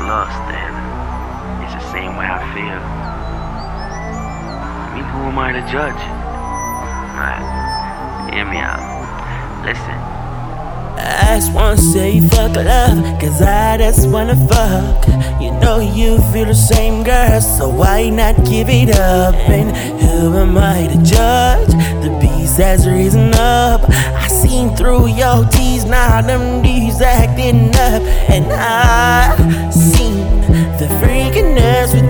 Lust and it's the same way I feel. Am I to judge? Right, hear me out. Listen. I just wanna say fuck love, cause I just wanna fuck. You know you feel the same, girl, so why not give it up? And who am I to judge? The beast has risen up. I seen through your teeth, now them D's acting up. And I seen the freakiness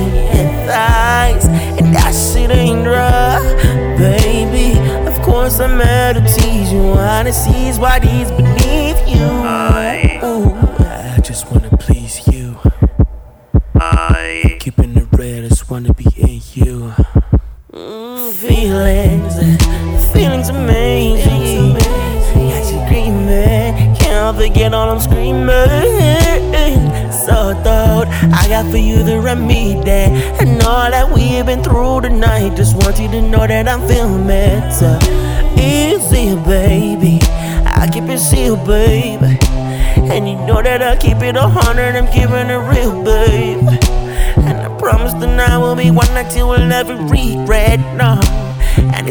your thighs. And that shit ain't rough, baby. Of course, I'm mad to tease you. Wanna seize what is beneath you. I- Ooh, I just wanna please you. I Keeping it real, I just wanna be in you. Mm, feelings, feelings amazing. Got you screaming, can't forget all I'm screaming. So thought I got for you the remedy and all that we've been through tonight. Just want you to know that I'm feeling better. Easy, baby. I keep it sealed, baby. And you know that I keep it a hundred, I'm giving it real, babe. And I promise tonight will be one night you will never regret, no.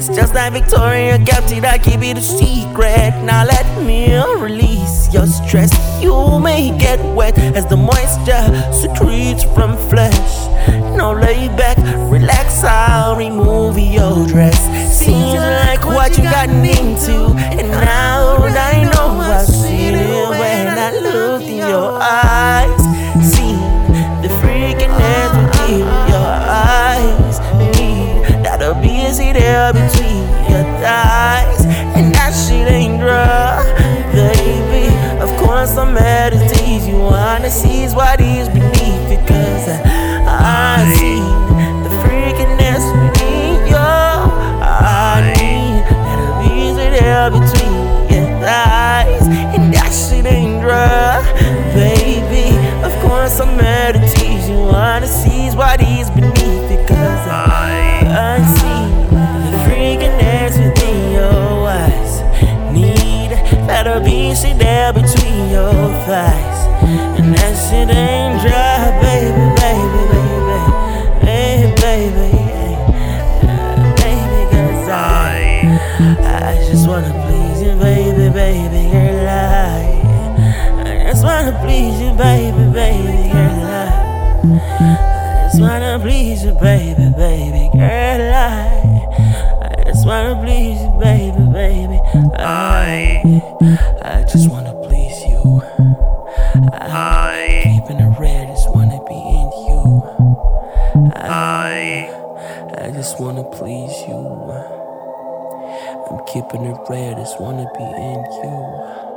It's just like Victoria kept it, I keep it a secret. Now let me release your stress. You may get wet as the moisture secretes from flesh. Now lay back, relax, I'll remove your dress. Seems like what you gotten into, and now I know I see it when I looked in your eyes. Between your thighs, and that shit ain't dry, baby. Of course I'm mad at these. You wanna seize what is beneath it, cause I, I see the freakiness within your eyes. Need that busy there between your thighs, and that shit ain't dry, baby. Of course I'm mad That a beast there between your thighs. And that shit ain't dry, baby, baby, baby. Hey, baby, hey, baby, cause I, I just wanna please you, baby, baby, girl, I, I just wanna please you, baby, baby, girl, I, just wanna please you, baby, baby, girl, I, wanna please you, baby, baby, I, I just wanna please you. I Keeping it red, just wanna be in you. I I just wanna please you. I'm keeping it red, just wanna be in you.